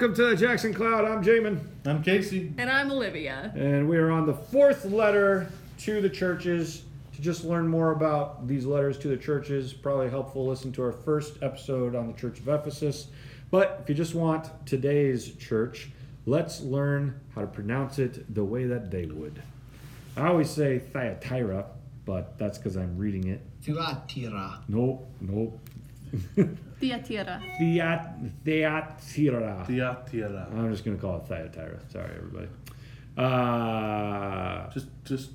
Welcome to the Jackson Cloud. I'm Jamin, I'm Casey. And I'm Olivia. and we are on the fourth letter to the churches. To just learn more about these letters to the churches, probably helpful. Listen to our first episode on the Church of Ephesus. But if you just want today's church, let's learn how to pronounce it the way that they would. I always say Thyatira, but that's because I'm reading it. Thyatira. No, no. Theatira. Theat, Theatira. Theatira. I'm just going to call it Thyatira. Sorry, everybody. Uh, Just, just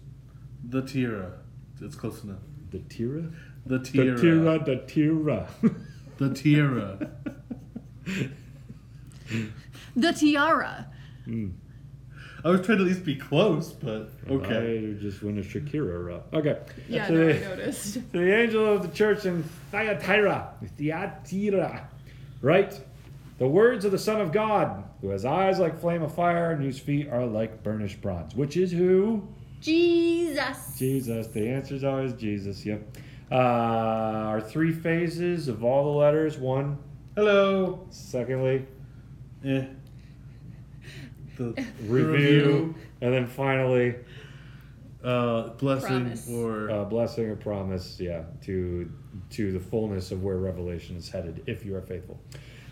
the Tira. It's close enough. the Tira? The The Tira. Tira, the Tira. The Tira. The tiara. I was trying to at least be close, but okay. I just went a Shakira up. Okay. Yeah, So no, I the, noticed. to the angel of the church in Thyatira, Thyatira, right? The words of the Son of God, who has eyes like flame of fire and whose feet are like burnished bronze, which is who? Jesus. Jesus. The answer is always Jesus. Yep. Uh, our three phases of all the letters. One. Hello. Secondly, Eh. The review, and then finally, uh, blessing Promise. or uh, blessing or promise. Yeah, to to the fullness of where Revelation is headed, if you are faithful.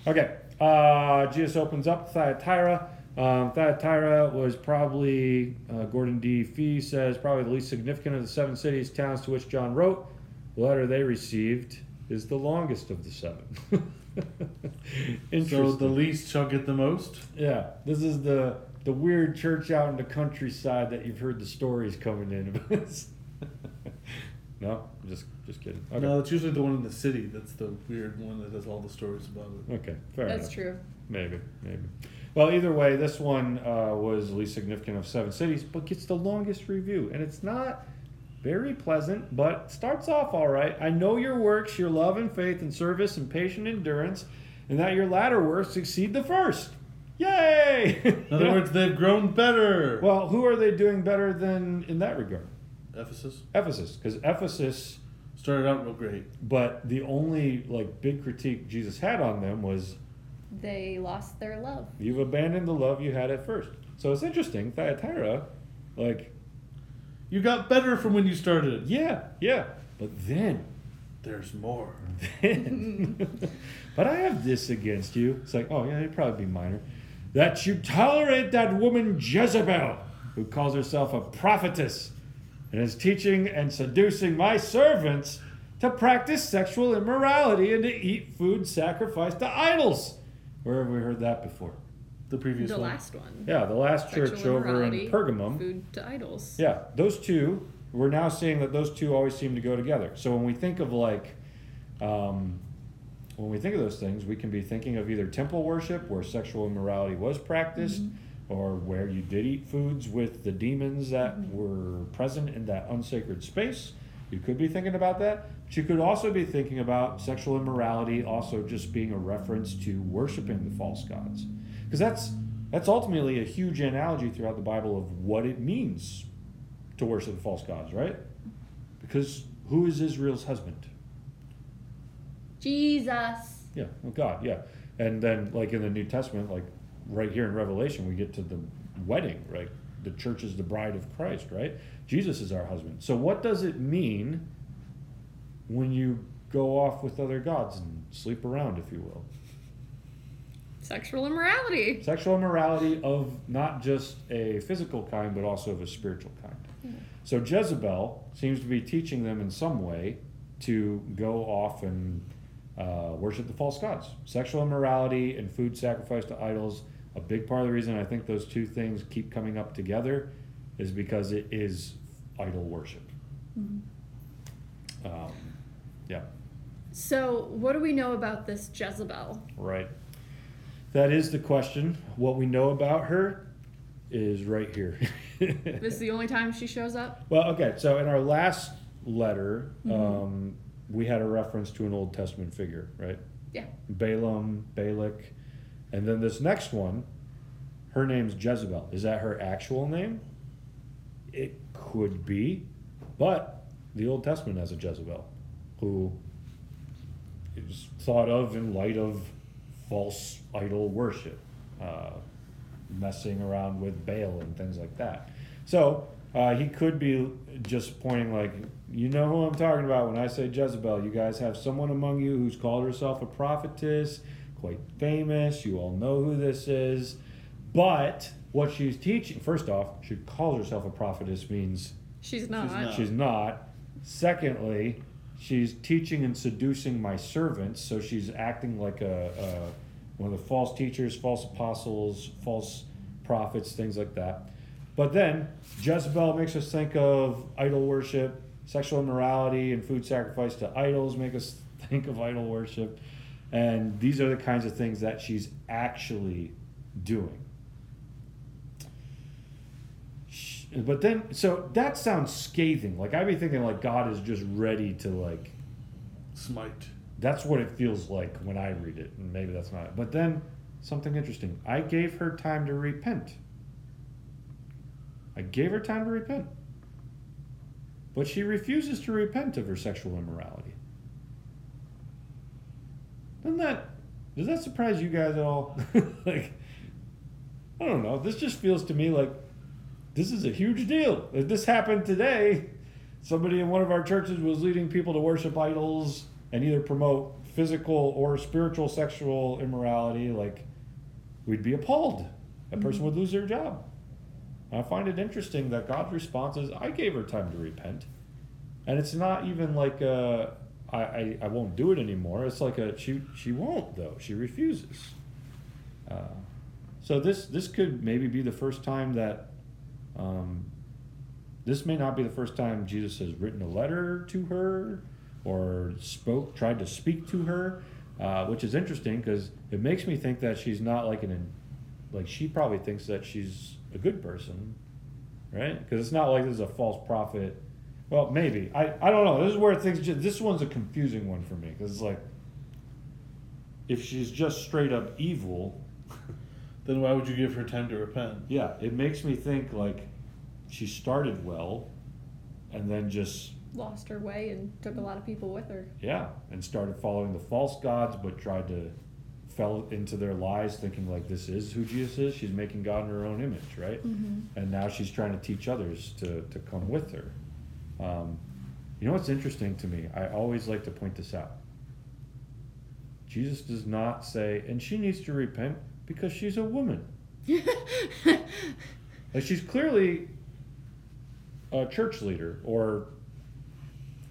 Okay. Uh, Jesus opens up Thyatira. Um, Thyatira was probably uh, Gordon D. Fee says probably the least significant of the seven cities towns to which John wrote. The letter they received is the longest of the seven. Interesting. so the least shall get the most. Yeah, this is the the weird church out in the countryside that you've heard the stories coming in. About. no, just just kidding. Okay, No, it's usually the one in the city that's the weird one that has all the stories about it. okay, fair enough. That's enough. true. Maybe, maybe. Well, either way, this one uh, was the least significant of seven cities, but gets the longest review, and it's not very pleasant, but starts off all right. I know your works, your love and faith and service and patient endurance, and that your latter works exceed the first. Yay! In other words, they've grown better. Well, who are they doing better than in that regard? Ephesus Ephesus, because Ephesus. started out real great. But the only like big critique Jesus had on them was They lost their love. you've abandoned the love you had at first. So it's interesting, Thyatira, like You got better from when you started. yeah, yeah, but then, There's more. then, but I have this against you. It's like oh yeah, it'd probably be minor, that you tolerate that woman Jezebel, who calls herself a prophetess, and is teaching and seducing my servants to practice sexual immorality and to eat food sacrificed to idols. Where have we heard that before? The previous the one. last one. Yeah, the last Sexual church over in Pergamum. Food to idols. Yeah, those two. We're now seeing that those two always seem to go together. So when we think of like, um, when we think of those things, we can be thinking of either temple worship, where sexual immorality was practiced, or where you did eat foods with the demons that were present in that unsacred space. You could be thinking about that. But you could also be thinking about sexual immorality also just being a reference to worshiping the false gods. Because that's that's ultimately a huge analogy throughout the Bible of what it means to worship the false gods, right? Because who is Israel's husband? Jesus. Yeah, well, God, yeah. And then, like in the New Testament, like right here in Revelation, we get to the wedding, right? The church is the bride of Christ, right? Jesus is our husband. So, what does it mean when you go off with other gods and sleep around, if you will? Sexual immorality. Sexual immorality of not just a physical kind, but also of a spiritual kind. So Jezebel seems to be teaching them in some way to go off and uh, worship the false gods. Sexual immorality and food sacrificed to idols. A big part of the reason I think those two things keep coming up together is because it is idol worship. Um, yeah. So, what do we know about this Jezebel? Right. That is the question. What we know about her is right here. This is the only time she shows up? well, okay. So in our last letter, um, we had a reference to an Old Testament figure, right? Yeah. Balaam, Balak, and then this next one, her name's Jezebel. Is that her actual name? It could be, but the Old Testament has a Jezebel, who is thought of in light of false idol worship. uh, messing around with Baal and things like that. So uh, he could be just pointing like, you know who I'm talking about when I say Jezebel. You guys have someone among you who's called herself a prophetess, quite famous. You all know who this is. But what she's teaching, first off, she calls herself a prophetess means She's not. not. she's not. Secondly, she's teaching and seducing my servants, so she's acting like a, a one of the false teachers, false apostles, false prophets, things like that. But then Jezebel makes us think of idol worship, sexual immorality, and food sacrifice to idols make us think of idol worship. And these are the kinds of things that she's actually doing. But then, so that sounds scathing. Like I'd be thinking, like God is just ready to like. Smite. That's what it feels like when I read it, and maybe that's not. But then something interesting. I gave her time to repent. I gave her time to repent. But she refuses to repent of her sexual immorality. Doesn't that does that surprise you guys at all? like I don't know. This just feels to me like this is a huge deal. If this happened today, somebody in one of our churches was leading people to worship idols and either promote physical or spiritual sexual immorality, like we'd be appalled. That person would lose their job. I find it interesting that God's response is, I gave her time to repent. And it's not even like uh, I, I, I won't do it anymore. It's like a she she won't though. She refuses. Uh, so this this could maybe be the first time that um, this may not be the first time Jesus has written a letter to her or spoke tried to speak to her, uh, which is interesting because it makes me think that she's not like an like she probably thinks that she's a good person, right? Because it's not like this is a false prophet. Well, maybe I I don't know. This is where things just, this one's a confusing one for me because it's like if she's just straight up evil, Then why would you give her time to repent? yeah, it makes me think like she started well, and then just Lost her way and took a lot of people with her. yeah, and started following the false gods, but tried to fell into their lies, thinking like this is who Jesus is. She's making God in her own image, right? Mm-hmm. And now she's trying to teach others to to come with her. Um, you know what's interesting to me? I always like to point this out. Jesus does not say, and she needs to repent because she's a woman. Like she's clearly a church leader or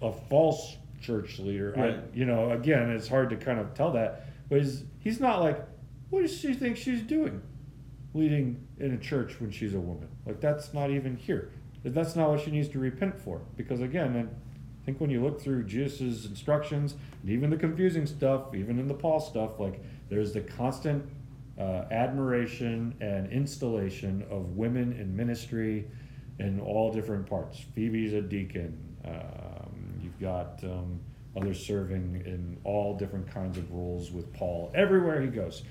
a false church leader. Right. I, you know, again, it's hard to kind of tell that, but he's, he's not like, what does she think she's doing, leading in a church when she's a woman? Like that's not even here. That's not what she needs to repent for. Because again, I think when you look through Jesus' instructions, and even the confusing stuff, even in the Paul stuff, like there's the constant uh, admiration and installation of women in ministry in all different parts. Phoebe's a deacon. Um, you've got um, others serving in all different kinds of roles with Paul everywhere he goes.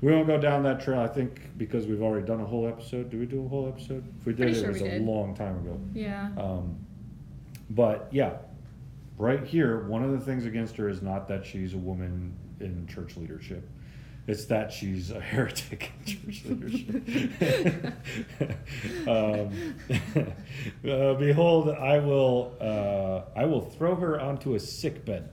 We won't go down that trail, I think, because we've already done a whole episode. Did we do a whole episode? If we did, Pretty it sure was a did. long time ago. Yeah. Um, but yeah, right here, one of the things against her is not that she's a woman in church leadership. It's that she's a heretic in church leadership. um, uh, behold, I will, uh, I will throw her onto a sick bed.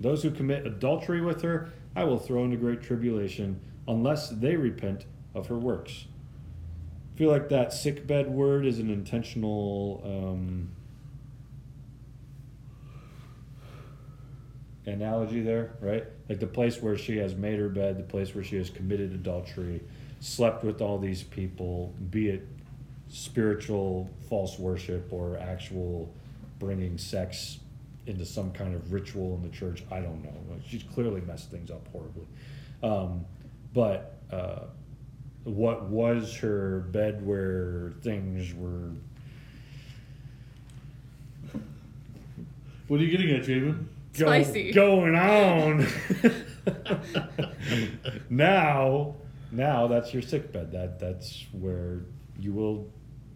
Those who commit adultery with her, I will throw into great tribulation, unless they repent of her works. I feel like that sick bed word is an intentional um, analogy there, right? Like the place where she has made her bed, the place where she has committed adultery, slept with all these people, be it spiritual false worship or actual bringing sex into some kind of ritual in the church. I don't know. She's clearly messed things up horribly. Um, but uh, what was her bed where things were What are you getting at, Jamin? Go- Spicy. going on. now, now that's your sick bed. That that's where you will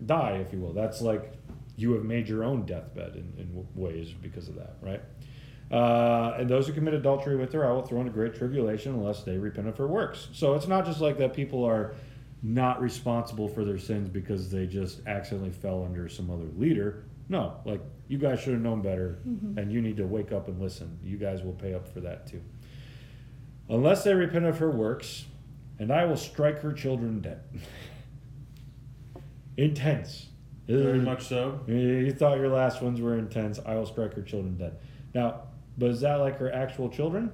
die, if you will. That's like you have made your own deathbed in, in ways because of that, right? Uh, and those who commit adultery with her, I will throw into great tribulation unless they repent of her works. So it's not just like that people are not responsible for their sins because they just accidentally fell under some other leader. No, like you guys should have known better, mm-hmm. and you need to wake up and listen. You guys will pay up for that too. Unless they repent of her works, and I will strike her children dead. Intense. Very much so. You thought your last ones were intense. I will strike her children dead. Now, but is that like her actual children?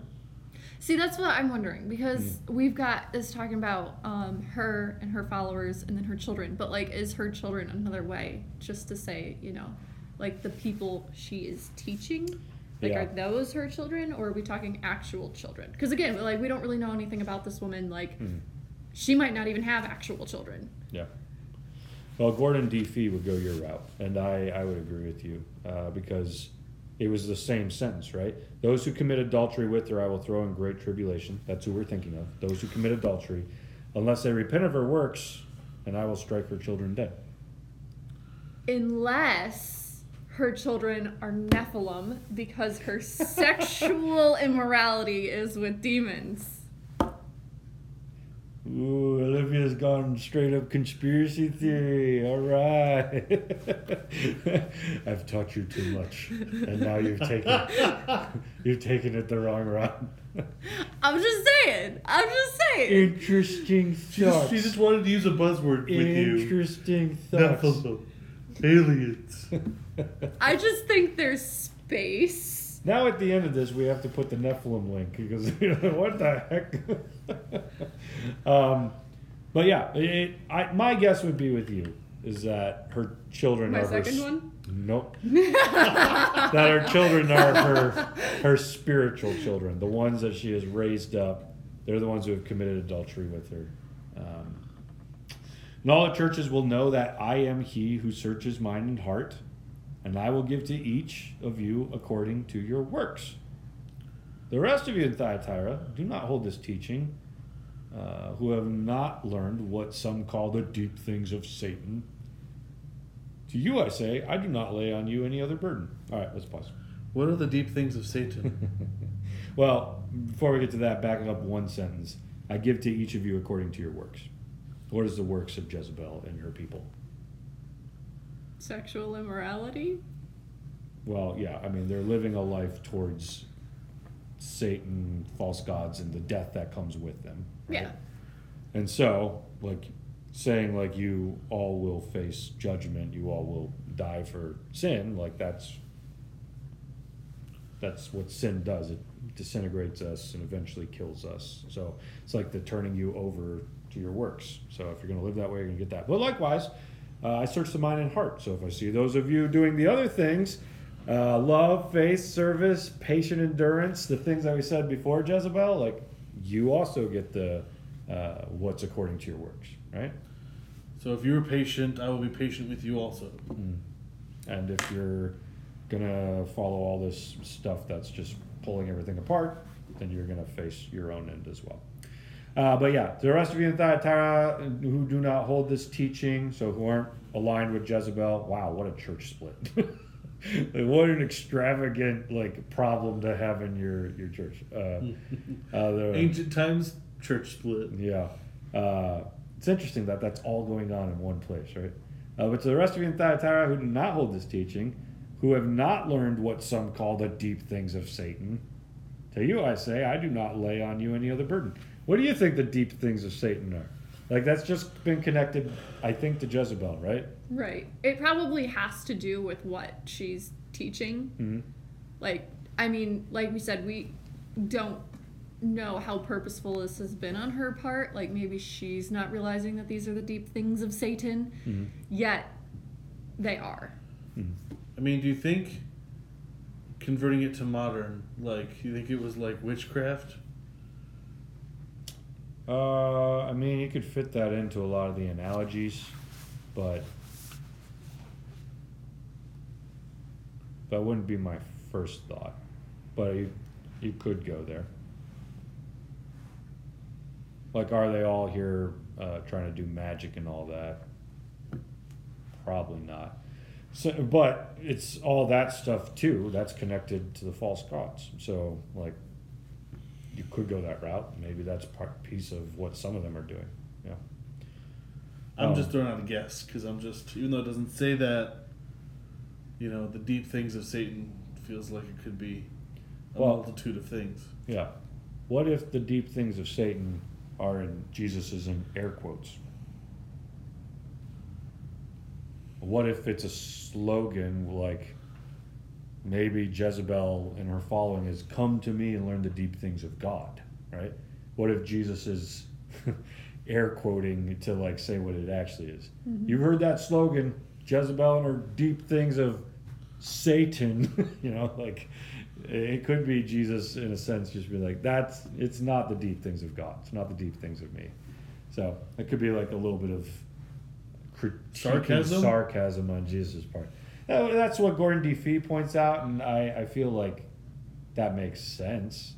See, that's what I'm wondering because we've got this talking about um, her and her followers and then her children. But like, is her children another way just to say, you know, like the people she is teaching? Like, Yeah. are those her children, or are we talking actual children? Because again, like we don't really know anything about this woman. Like, Mhm. she might not even have actual children. Yeah. Well, Gordon D. Fee would go your route, and I, I would agree with you uh, because it was the same sentence, right? Those who commit adultery with her, I will throw in great tribulation. That's who we're thinking of. Those who commit adultery, unless they repent of her works, and I will strike her children dead. Unless her children are Nephilim because her sexual immorality is with demons. Ooh, Olivia's gone straight up conspiracy theory. All right. I've taught you too much, and now you've taken you've taken it the wrong route. I'm just saying. I'm just saying. Interesting She just, thoughts. she just wanted to use a buzzword with you. Interesting thoughts. Nephilim. Aliens. I just think there's space. Now at the end of this, we have to put the Nephilim link because what the heck. um, but yeah, it, I, my guess would be with you is that her children My are her second s- one? Nope. that her children are her her spiritual children, the ones that she has raised up. They're the ones who have committed adultery with her. Um, and all the churches will know that I am He who searches mind and heart, and I will give to each of you according to your works. The rest of you in Thyatira do not hold this teaching, uh, who have not learned what some call the deep things of Satan. To you I say, I do not lay on you any other burden. All right, let's pause. What are the deep things of Satan? well, before we get to that, backing up one sentence, I give to each of you according to your works. What is the works of Jezebel and her people? Sexual immorality? Well, yeah, I mean, they're living a life towards Satan, false gods, and the death that comes with them. right? Yeah. And so, like, saying, like, you all will face judgment, you all will die for sin, like, that's. That's what sin does. It disintegrates us and eventually kills us. So it's like the turning you over to your works. So if you're going to live that way, you're going to get that. But likewise, uh, I search the mind and heart. So if I see those of you doing the other things, uh, love, faith, service, patient endurance, the things that we said before Jezebel, like you also get the uh, what's according to your works, right? so if you're patient, I will be patient with you also. And if you're gonna follow all this stuff that's just pulling everything apart, then you're gonna face your own end as well. Uh, but yeah, the rest of you in Thyatira who do not hold this teaching, so who aren't aligned with Jezebel, wow, what a church split! like, what an extravagant like problem to have in your your church. Uh, uh, Ancient times church split. yeah. Uh, it's interesting that that's all going on in one place, right? Uh, but to the rest of you in Thyatira who do not hold this teaching, who have not learned what some call the deep things of Satan, to you I say, I do not lay on you any other burden. What do you think the deep things of Satan are? Like, that's just been connected, I think, to Jezebel, right? Right. It probably has to do with what she's teaching. Mhm. Like, I mean, like we said, we don't know how purposeful this has been on her part. Like, maybe she's not realizing that these are the deep things of Satan, Mhm. yet they are. I mean, do you think converting it to modern, like, you think it was like witchcraft? Uh, I mean, you could fit that into a lot of the analogies, but that wouldn't be my first thought. But you, you could go there. Like, are they all here uh, trying to do magic and all that? Probably not. So, but it's all that stuff too. That's connected to the false gods. So, like, you could go that route. Maybe that's part piece of what some of them are doing. Yeah. I'm Um, just throwing out a guess because I'm just, even though it doesn't say that, you know, the deep things of Satan feels like it could be a Well- multitude of things. Yeah. What if the deep things of Satan are in Jesus is in air quotes? What if it's a slogan like maybe Jezebel and her following is come to me and learn the deep things of God, right? What if Jesus is air quoting to like say what it actually is? Mm-hmm. You've heard that slogan, Jezebel and her deep things of Satan, you know, like it could be Jesus in a sense just be like that's it's not the deep things of God. It's not the deep things of me. So it could be like a little bit of critiquing Sarcasm? sarcasm on Jesus' part. That- That's what Gordon D. Fee points out, and I, I feel like that makes sense.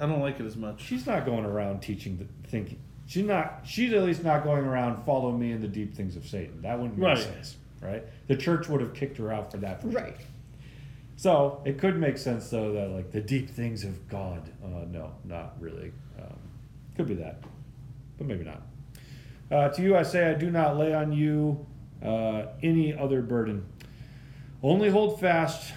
I don't like it as much. She's not going around teaching the thinking. She's not. She's at least not going around follow me in the deep things of Satan. That wouldn't make Right. sense, right? The church would have kicked her out for that. For sure. Right. So it could make sense though that like the deep things of God. Uh, no, not really. Um, could be that, but maybe not. Uh, to you I say, I do not lay on you uh, any other burden. Only hold fast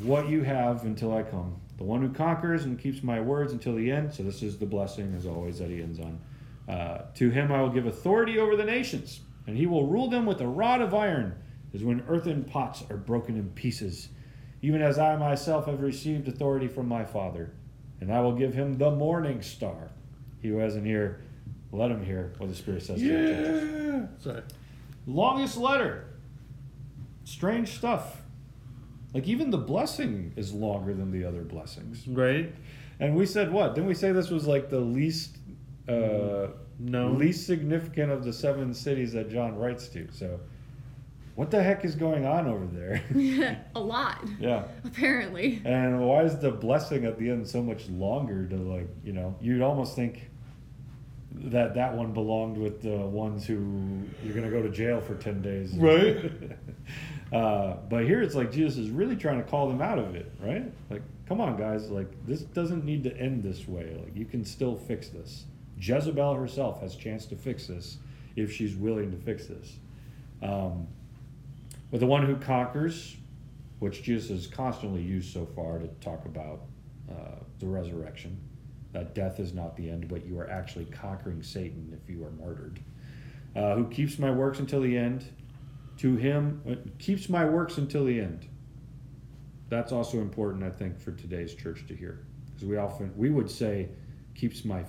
what you have until I come. The one who conquers and keeps my words until the end. So this is the blessing, as always, that he ends on. Uh, to him I will give authority over the nations, and he will rule them with a rod of iron, as when earthen pots are broken in pieces even as I myself have received authority from my Father. And I will give him the morning star. He who has an ear, let him hear what the Spirit says to the churches. Yeah. Sorry. Longest letter. Strange stuff. Like even the blessing is longer than the other blessings. Right? And we said what? Didn't we say this was like the least uh No. least significant of the seven cities that John writes to. So what the heck is going on over there? a lot, yeah. apparently. And why is the blessing at the end so much longer to like, you know, you'd almost think that that one belonged with the ones who you're going to go to jail for 10 days. Right. uh, but here it's like Jesus is really trying to call them out of it, right? Like, come on, guys. Like, this doesn't need to end this way. Like, you can still fix this. Jezebel herself has chance to fix this if she's willing to fix this. Um, but the one who conquers, which Jesus has constantly used so far to talk about uh, the resurrection, that death is not the end, but you are actually conquering Satan if you are martyred. Uh, who keeps my works until the end? To him, uh, keeps my works until the end. That's also important, I think, for today's church to hear, because we often we would say, keeps my f-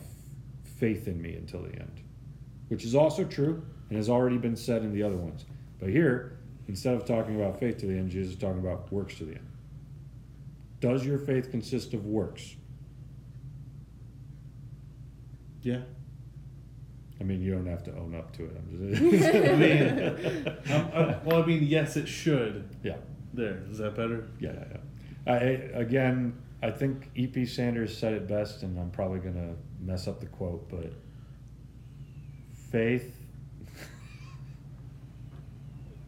faith in me until the end, which is also true and has already been said in the other ones. But here, instead of talking about faith to the end, Jesus is talking about works to the end. Does your faith consist of works? Yeah. I mean, you don't have to own up to it. I'm just. I mean, um, uh, well, I mean, yes, it should. yeah, There. Is that better? yeah, yeah. yeah. I, again, I think E.P. Sanders said it best, and I'm probably gonna mess up the quote, but faith.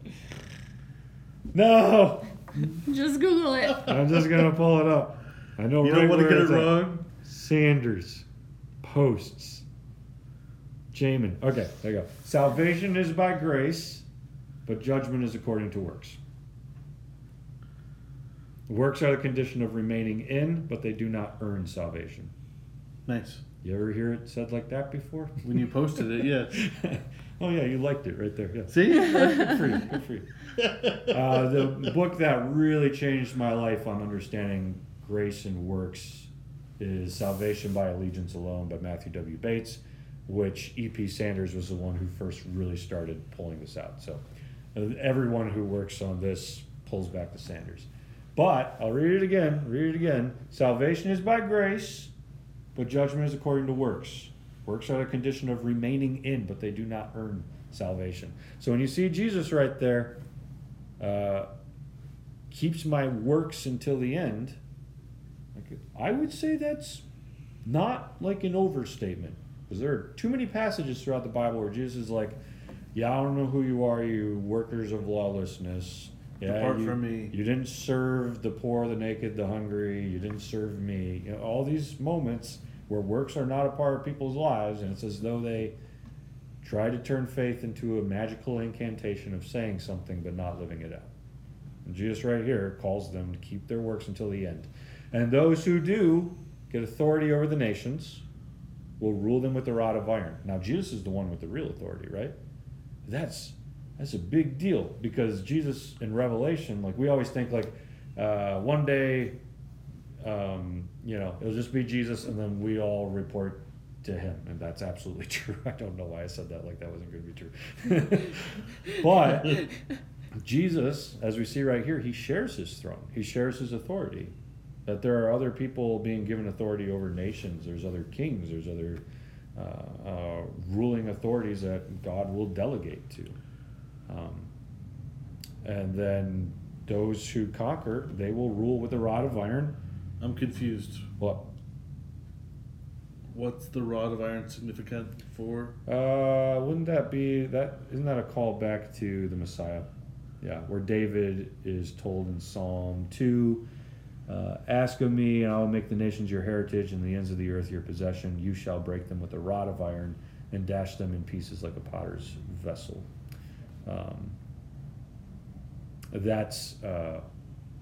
no, Just Google it. I'm just gonna pull it up. I know. You right don't want to get it at. wrong. Sanders posts. Jamin. Okay, there you go. Salvation is by grace, but judgment is according to works. Works are the condition of remaining in, but they do not earn salvation. Nice. You ever hear it said like that before? When you posted it, yes. oh yeah, you liked it right there. Yeah. See? Good for you. Good for you. Uh, the book that really changed my life on understanding grace and works is Salvation by Allegiance Alone by Matthew W. Bates, which E.P. Sanders was the one who first really started pulling this out. So uh, everyone who works on this pulls back to Sanders. But I'll read it again, read it again. Salvation is by grace, but judgment is according to works. Works are the condition of remaining in, but they do not earn salvation. So when you see Jesus right there, uh, keeps my works until the end, I would say that's not like an overstatement. Because there are too many passages throughout the Bible where Jesus is like, Yeah, I don't know who you are, you workers of lawlessness. Depart you, from me. You didn't serve the poor, the naked, the hungry. You didn't serve me. You know, all these moments where works are not a part of people's lives, and it's as though they try to turn faith into a magical incantation of saying something but not living it out. And Jesus, right here, calls them to keep their works until the end. And those who do get authority over the nations will rule them with the rod of iron. Now, Jesus is the one with the real authority, right? That's that's a big deal because Jesus in Revelation, like we always think, like uh, one day, um, you know, it'll just be Jesus, and then we all report to him, and that's absolutely true. I don't know why I said that like that wasn't going to be true, but Jesus, as we see right here, he shares his throne. He shares his authority. That there are other people being given authority over nations. There's other kings. There's other uh, uh, ruling authorities that God will delegate to. Um, and then those who conquer, they will rule with a rod of iron. I'm confused. What? What's the rod of iron significant for? Uh, wouldn't that be that? Isn't that a call back to the Messiah? Yeah, where David is told in Psalm two, uh, "Ask of me, and I will make the nations your heritage, and the ends of the earth your possession. You shall break them with a rod of iron, and dash them in pieces like a potter's vessel." Um, that's uh,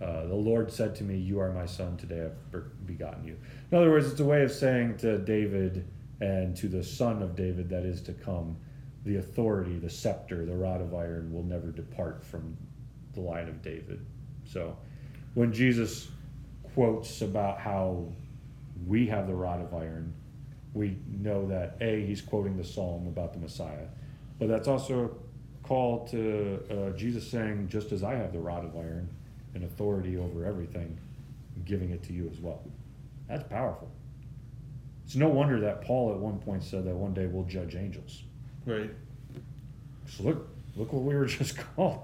uh, the Lord said to me, "You are my son; today I've begotten you." In other words, it's a way of saying to David and to the son of David that is to come, the authority, the scepter, the rod of iron will never depart from the line of David. So, when Jesus quotes about how we have the rod of iron, we know that a he's quoting the psalm about the Messiah, but that's also a call to uh, Jesus saying, "Just as I have the rod of iron." and authority over everything, giving it to you as well. That's powerful. It's no wonder that Paul at one point said that one day we'll judge angels. Right. So look, look what we were just called.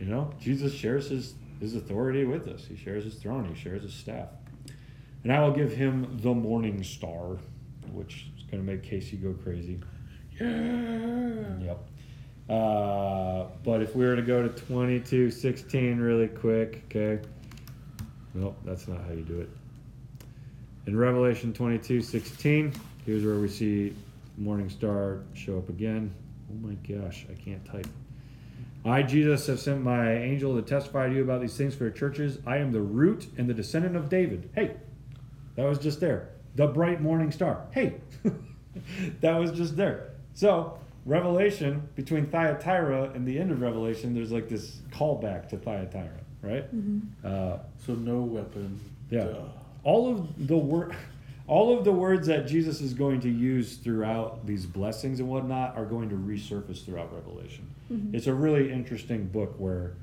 You know, Jesus shares his his authority with us. He shares his throne. He shares his staff. And I will give him the morning star, which is going to make Casey go crazy. Yeah. Yep. Uh, but if we were to go to 22 16 really quick, okay. Nope, that's not how you do it. In Revelation 22 16, here's where we see Morning Star show up again. Oh my gosh, I can't type. I, Jesus, have sent my angel to testify to you about these things for your churches. I am the root and the descendant of David. Hey, that was just there. The bright morning star. Hey, that was just there. So, Revelation, between Thyatira and the end of Revelation, there's like this callback to Thyatira, right? Uh, So no weapon. yeah. Duh. All of the word, all of the words that Jesus is going to use throughout these blessings and whatnot are going to resurface throughout Revelation. Mm-hmm. It's a really interesting book where,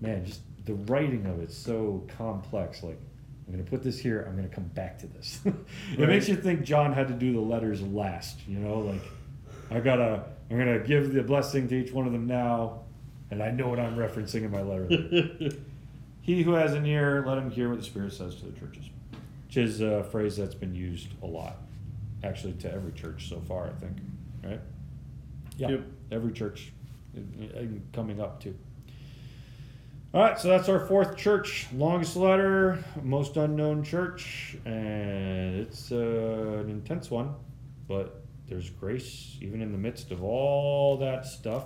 man, just the writing of it's so complex. Like, I'm going to put this here. I'm going to come back to this. it Right. makes you think John had to do the letters last. You know, like I gotta, I'm gonna give the blessing to each one of them now, and I know what I'm referencing in my letter. He who has an ear, let him hear what the Spirit says to the churches. Which is a phrase that's been used a lot, actually, to every church so far, I think. Right? Yeah. Yep. Every church coming up, too. All right, so that's our fourth church. Longest letter, most unknown church, and it's uh, an intense one, but there's grace even in the midst of all that stuff.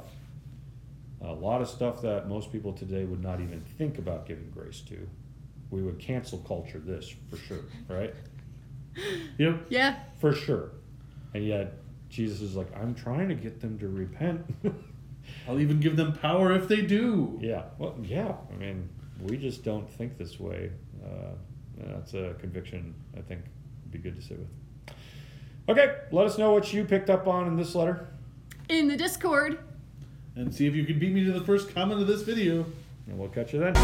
A lot of stuff that most people today would not even think about giving grace to. We would cancel culture this for sure, right? Yep. Yeah. For sure. And yet, Jesus is like, I'm trying to get them to repent. I'll even give them power if they do. yeah, well, yeah. I mean, we just don't think this way. Uh, that's a conviction I think would be good to sit with. Okay, let us know what you picked up on in this letter, In the Discord. And see if you can beat me to the first comment of this video. and we'll catch you then.